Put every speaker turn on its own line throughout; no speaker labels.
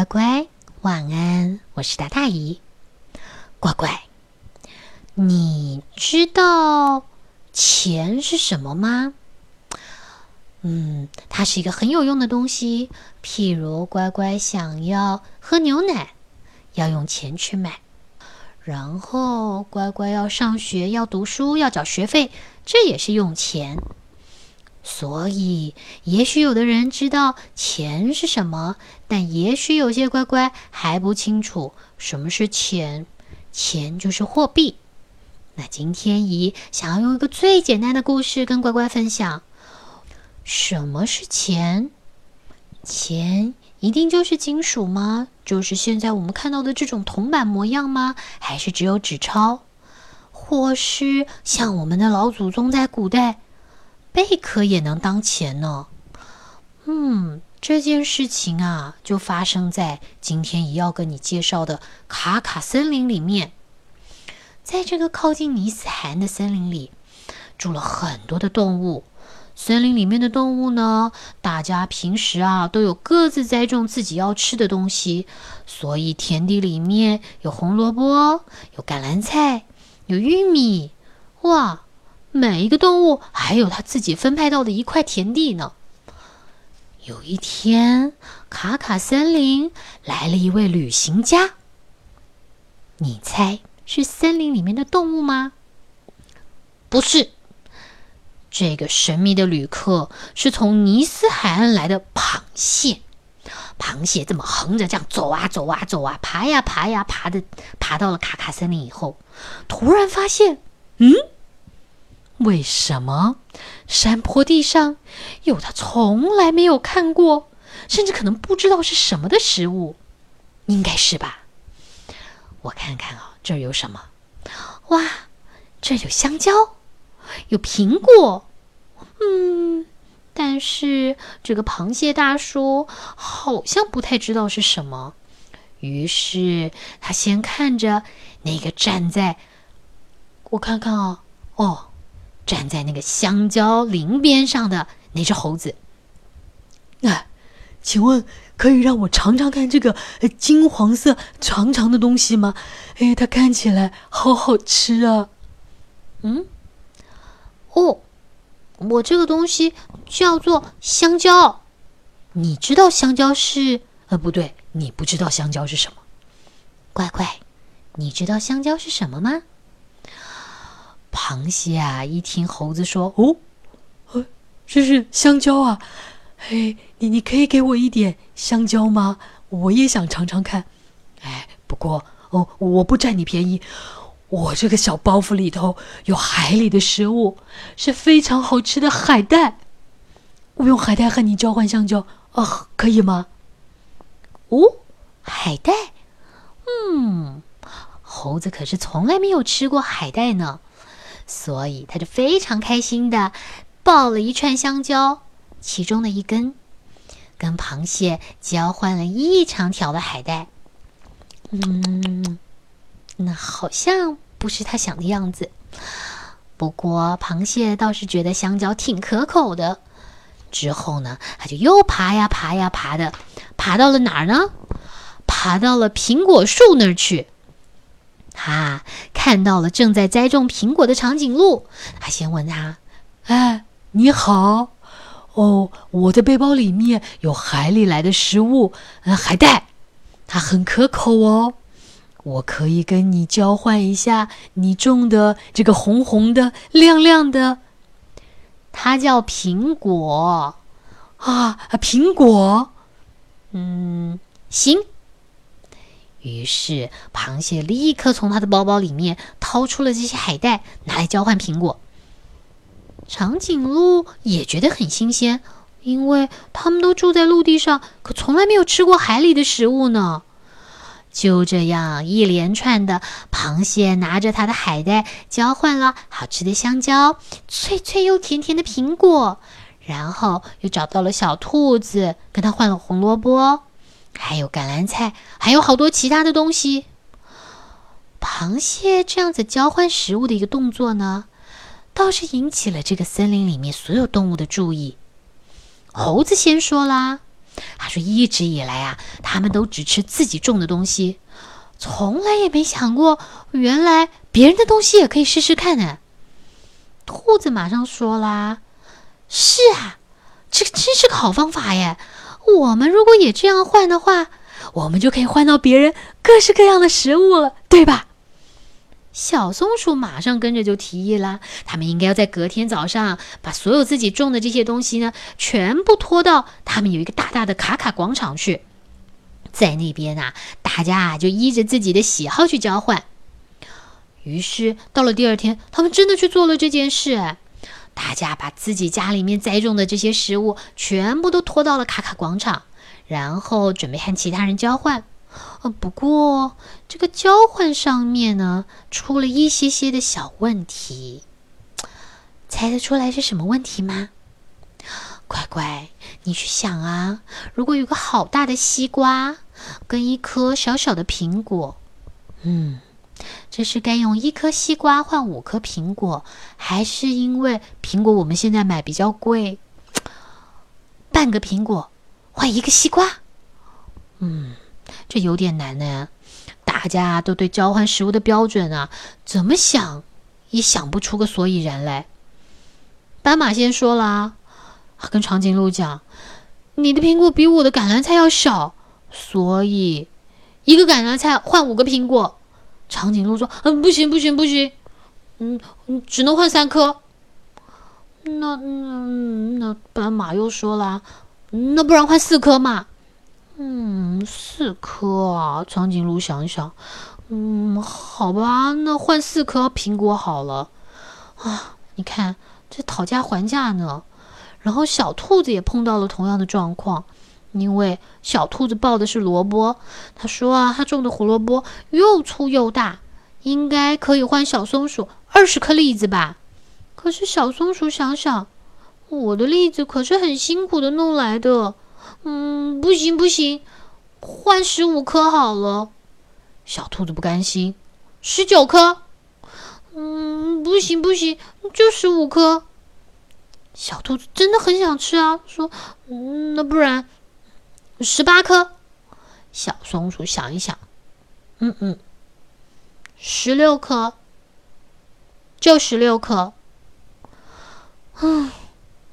乖乖，晚安！我是大大姨。乖乖，你知道钱是什么吗？嗯，它是一个很有用的东西。譬如乖乖想要喝牛奶，要用钱去买；然后乖乖要上学、要读书、要缴学费，这也是用钱。所以，也许有的人知道钱是什么，但也许有些乖乖还不清楚什么是钱。钱就是货币。那今天姨想要用一个最简单的故事跟乖乖分享：什么是钱？钱一定就是金属吗？就是现在我们看到的这种铜板模样吗？还是只有纸钞？或是像我们的老祖宗在古代？贝壳也能当钱呢。嗯，这件事情啊，就发生在今天也要跟你介绍的卡卡森林里面。在这个靠近尼斯海岸的森林里，住了很多的动物。森林里面的动物呢，大家平时啊都有各自栽种自己要吃的东西，所以田地里面有红萝卜、有橄榄菜、有玉米，哇！每一个动物还有它自己分配到的一块田地呢。有一天，卡卡森林来了一位旅行家。你猜是森林里面的动物吗？不是，这个神秘的旅客是从尼斯海岸来的螃蟹。螃蟹这么横着这样走啊走啊走啊，爬呀爬呀爬的，爬到了卡卡森林以后，突然发现，嗯。为什么山坡地上有他从来没有看过，甚至可能不知道是什么的食物？应该是吧？我看看啊，这儿有什么？哇，这有香蕉，有苹果。嗯，但是这个螃蟹大叔好像不太知道是什么。于是他先看着那个站在，我看看啊，哦。站在那个香蕉林边上的那只猴子，
哎，请问可以让我尝尝看这个金黄色长长的东西吗？哎，它看起来好好吃啊！
嗯，哦，我这个东西叫做香蕉。你知道香蕉是？呃，不对，你不知道香蕉是什么。乖乖，你知道香蕉是什么吗？螃蟹啊，一听猴子说：“
哦，呃，这是香蕉啊！嘿，你你可以给我一点香蕉吗？我也想尝尝看。哎，不过哦，我不占你便宜，我这个小包袱里头有海里的食物，是非常好吃的海带。我用海带和你交换香蕉啊，可以吗？
哦，海带，嗯，猴子可是从来没有吃过海带呢。”所以他就非常开心的抱了一串香蕉，其中的一根，跟螃蟹交换了一长条的海带。嗯，那好像不是他想的样子。不过螃蟹倒是觉得香蕉挺可口的。之后呢，他就又爬呀爬呀爬的，爬到了哪儿呢？爬到了苹果树那儿去。他看到了正在栽种苹果的长颈鹿，他先问他：“
哎，你好，哦，我的背包里面有海里来的食物，呃，海带，它很可口哦，我可以跟你交换一下你种的这个红红的、亮亮的，
它叫苹果。
啊，苹果，
嗯，行。”于是，螃蟹立刻从他的包包里面掏出了这些海带，拿来交换苹果。长颈鹿也觉得很新鲜，因为他们都住在陆地上，可从来没有吃过海里的食物呢。就这样，一连串的螃蟹拿着它的海带，交换了好吃的香蕉、脆脆又甜甜的苹果，然后又找到了小兔子，跟他换了红萝卜。还有橄榄菜，还有好多其他的东西。螃蟹这样子交换食物的一个动作呢，倒是引起了这个森林里面所有动物的注意。猴子先说啦：“他说：“一直以来啊，他们都只吃自己种的东西，从来也没想过，原来别人的东西也可以试试看呢。”兔子马上说啦：“是啊，这真是个好方法耶！我们如果也这样换的话，我们就可以换到别人各式各样的食物了，对吧？”小松鼠马上跟着就提议啦，他们应该要在隔天早上把所有自己种的这些东西呢，全部拖到他们有一个大大的卡卡广场去，在那边啊，大家啊就依着自己的喜好去交换。于是到了第二天，他们真的去做了这件事，大家把自己家里面栽种的这些食物全部都拖到了卡卡广场，然后准备和其他人交换。呃，不过这个交换上面呢，出了一些些的小问题，猜得出来是什么问题吗？乖乖，你去想啊，如果有个好大的西瓜跟一颗小小的苹果，嗯，这是该用一颗西瓜换五颗苹果，还是因为苹果我们现在买比较贵，半个苹果换一个西瓜？嗯。这有点难呢，大家都对交换食物的标准啊，怎么想也想不出个所以然来。斑马先说了，跟长颈鹿讲：“你的苹果比我的橄榄菜要小，所以一个橄榄菜换五个苹果。”长颈鹿说：“嗯，不行，不行，不行，嗯，只能换三颗。”那那那斑马又说了：“那不然换四颗嘛？”嗯，四颗啊！长颈鹿想想，嗯，好吧，那换四颗苹果好了。啊，你看这讨价还价呢。然后小兔子也碰到了同样的状况，因为小兔子抱的是萝卜，他说啊，他种的胡萝卜又粗又大，应该可以换小松鼠二十颗栗子吧。可是小松鼠想想，我的栗子可是很辛苦的弄来的。嗯，不行不行，换十五颗好了。小兔子不甘心，十九颗。嗯，不行不行，就十五颗。小兔子真的很想吃啊，说，嗯，那不然十八颗。小松鼠想一想，嗯嗯，十六颗，就十六颗。嗯，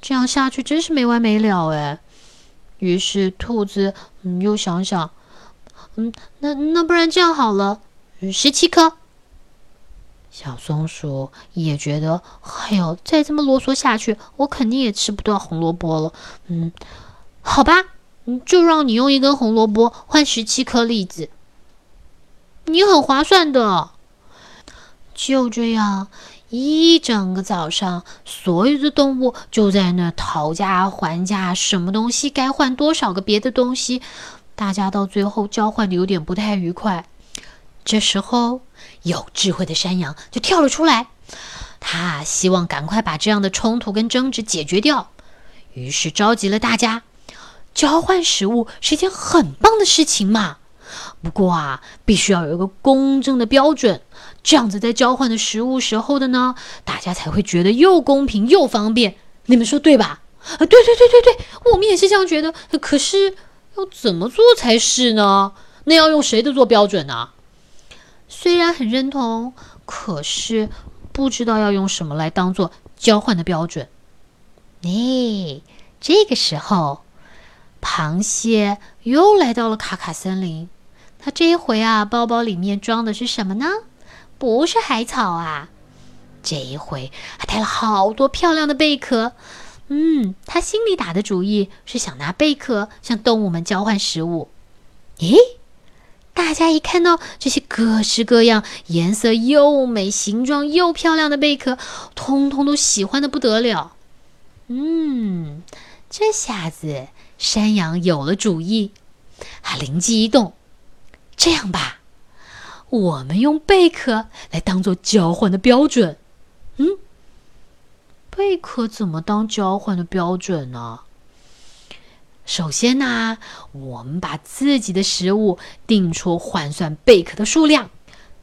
这样下去真是没完没了哎。于是，兔子嗯又想想，嗯，那那不然这样好了，十七颗。小松鼠也觉得，哎呦，再这么啰嗦下去，我肯定也吃不到红萝卜了。嗯，好吧，就让你用一根红萝卜换十七颗栗子，你很划算的。就这样。一整个早上，所有的动物就在那讨价还价，什么东西该换多少个别的东西，大家到最后交换的有点不太愉快。这时候，有智慧的山羊就跳了出来，他希望赶快把这样的冲突跟争执解决掉，于是召集了大家。交换食物是一件很棒的事情嘛。不过啊，必须要有一个公正的标准，这样子在交换的食物时候的呢，大家才会觉得又公平又方便。你们说对吧？啊，对对对对对，我们也是这样觉得。可是要怎么做才是呢？那要用谁的做标准呢？虽然很认同，可是不知道要用什么来当做交换的标准。哎，这个时候，螃蟹又来到了卡卡森林。它这一回啊，包包里面装的是什么呢？不是海草啊，这一回还带了好多漂亮的贝壳。嗯，他心里打的主意是想拿贝壳向动物们交换食物。咦，大家一看到这些各式各样、颜色又美、形状又漂亮的贝壳，通通都喜欢的不得了。嗯，这下子山羊有了主意，他灵机一动。这样吧，我们用贝壳来当做交换的标准。嗯，贝壳怎么当交换的标准呢？首先呢，我们把自己的食物定出换算贝壳的数量。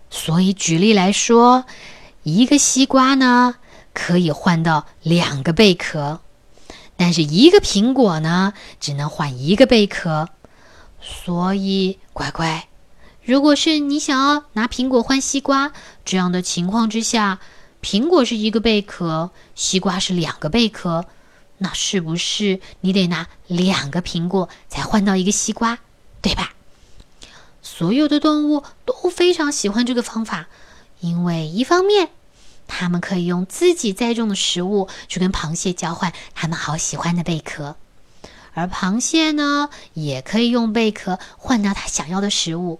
所以举例来说，一个西瓜呢可以换到两个贝壳。但是一个苹果呢，只能换一个贝壳。所以，乖乖，如果是你想要拿苹果换西瓜这样的情况之下，苹果是一个贝壳，西瓜是两个贝壳，那是不是你得拿两个苹果才换到一个西瓜，对吧？所有的动物都非常喜欢这个方法，因为一方面，它们可以用自己栽种的食物去跟螃蟹交换它们好喜欢的贝壳。而螃蟹呢，也可以用贝壳换到它想要的食物。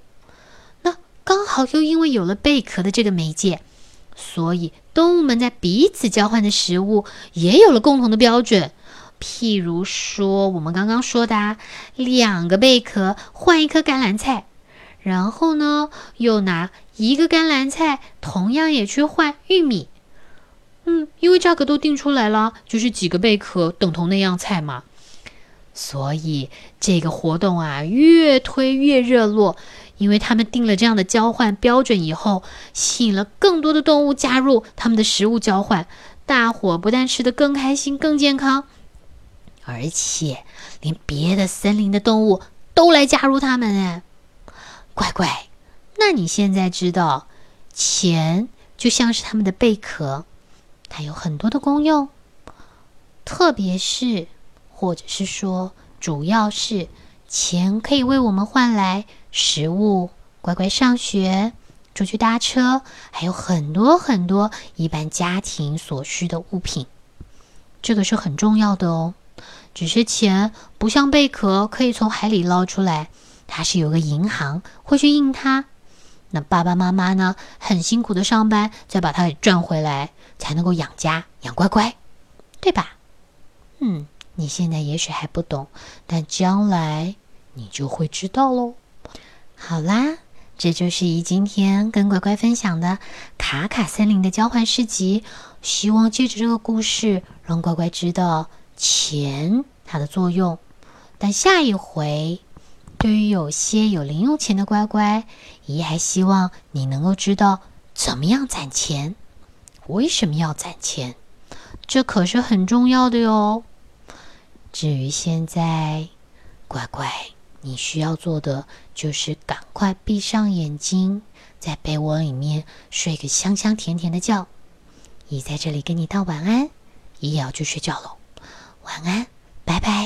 那刚好又因为有了贝壳的这个媒介，所以动物们在彼此交换的食物也有了共同的标准。譬如说，我们刚刚说的，两个贝壳换一颗甘蓝菜，然后呢，又拿一个甘蓝菜，同样也去换玉米。嗯，因为价格都定出来了，就是几个贝壳等同那样菜嘛。所以这个活动啊，越推越热络，因为他们定了这样的交换标准以后，吸引了更多的动物加入他们的食物交换。大伙不但吃得更开心、更健康，而且连别的森林的动物都来加入他们哎！乖乖，那你现在知道，钱就像是他们的贝壳，它有很多的功用，特别是。或者是说，主要是钱可以为我们换来食物、乖乖上学、出去搭车，还有很多很多一般家庭所需的物品。这个是很重要的哦。只是钱不像贝壳可以从海里捞出来，它是有个银行会去印它。那爸爸妈妈呢，很辛苦的上班，再把它给赚回来，才能够养家、养乖乖，对吧？嗯。你现在也许还不懂，但将来你就会知道喽。好啦，这就是姨今天跟乖乖分享的卡卡森林的交换诗集。希望借着这个故事，让乖乖知道钱它的作用。但下一回，对于有些有零用钱的乖乖，姨还希望你能够知道怎么样攒钱，为什么要攒钱，这可是很重要的哟。至于现在，乖乖，你需要做的就是赶快闭上眼睛，在被窝里面睡个香香甜甜的觉。姨在这里跟你道晚安，姨也要去睡觉喽，晚安，拜拜。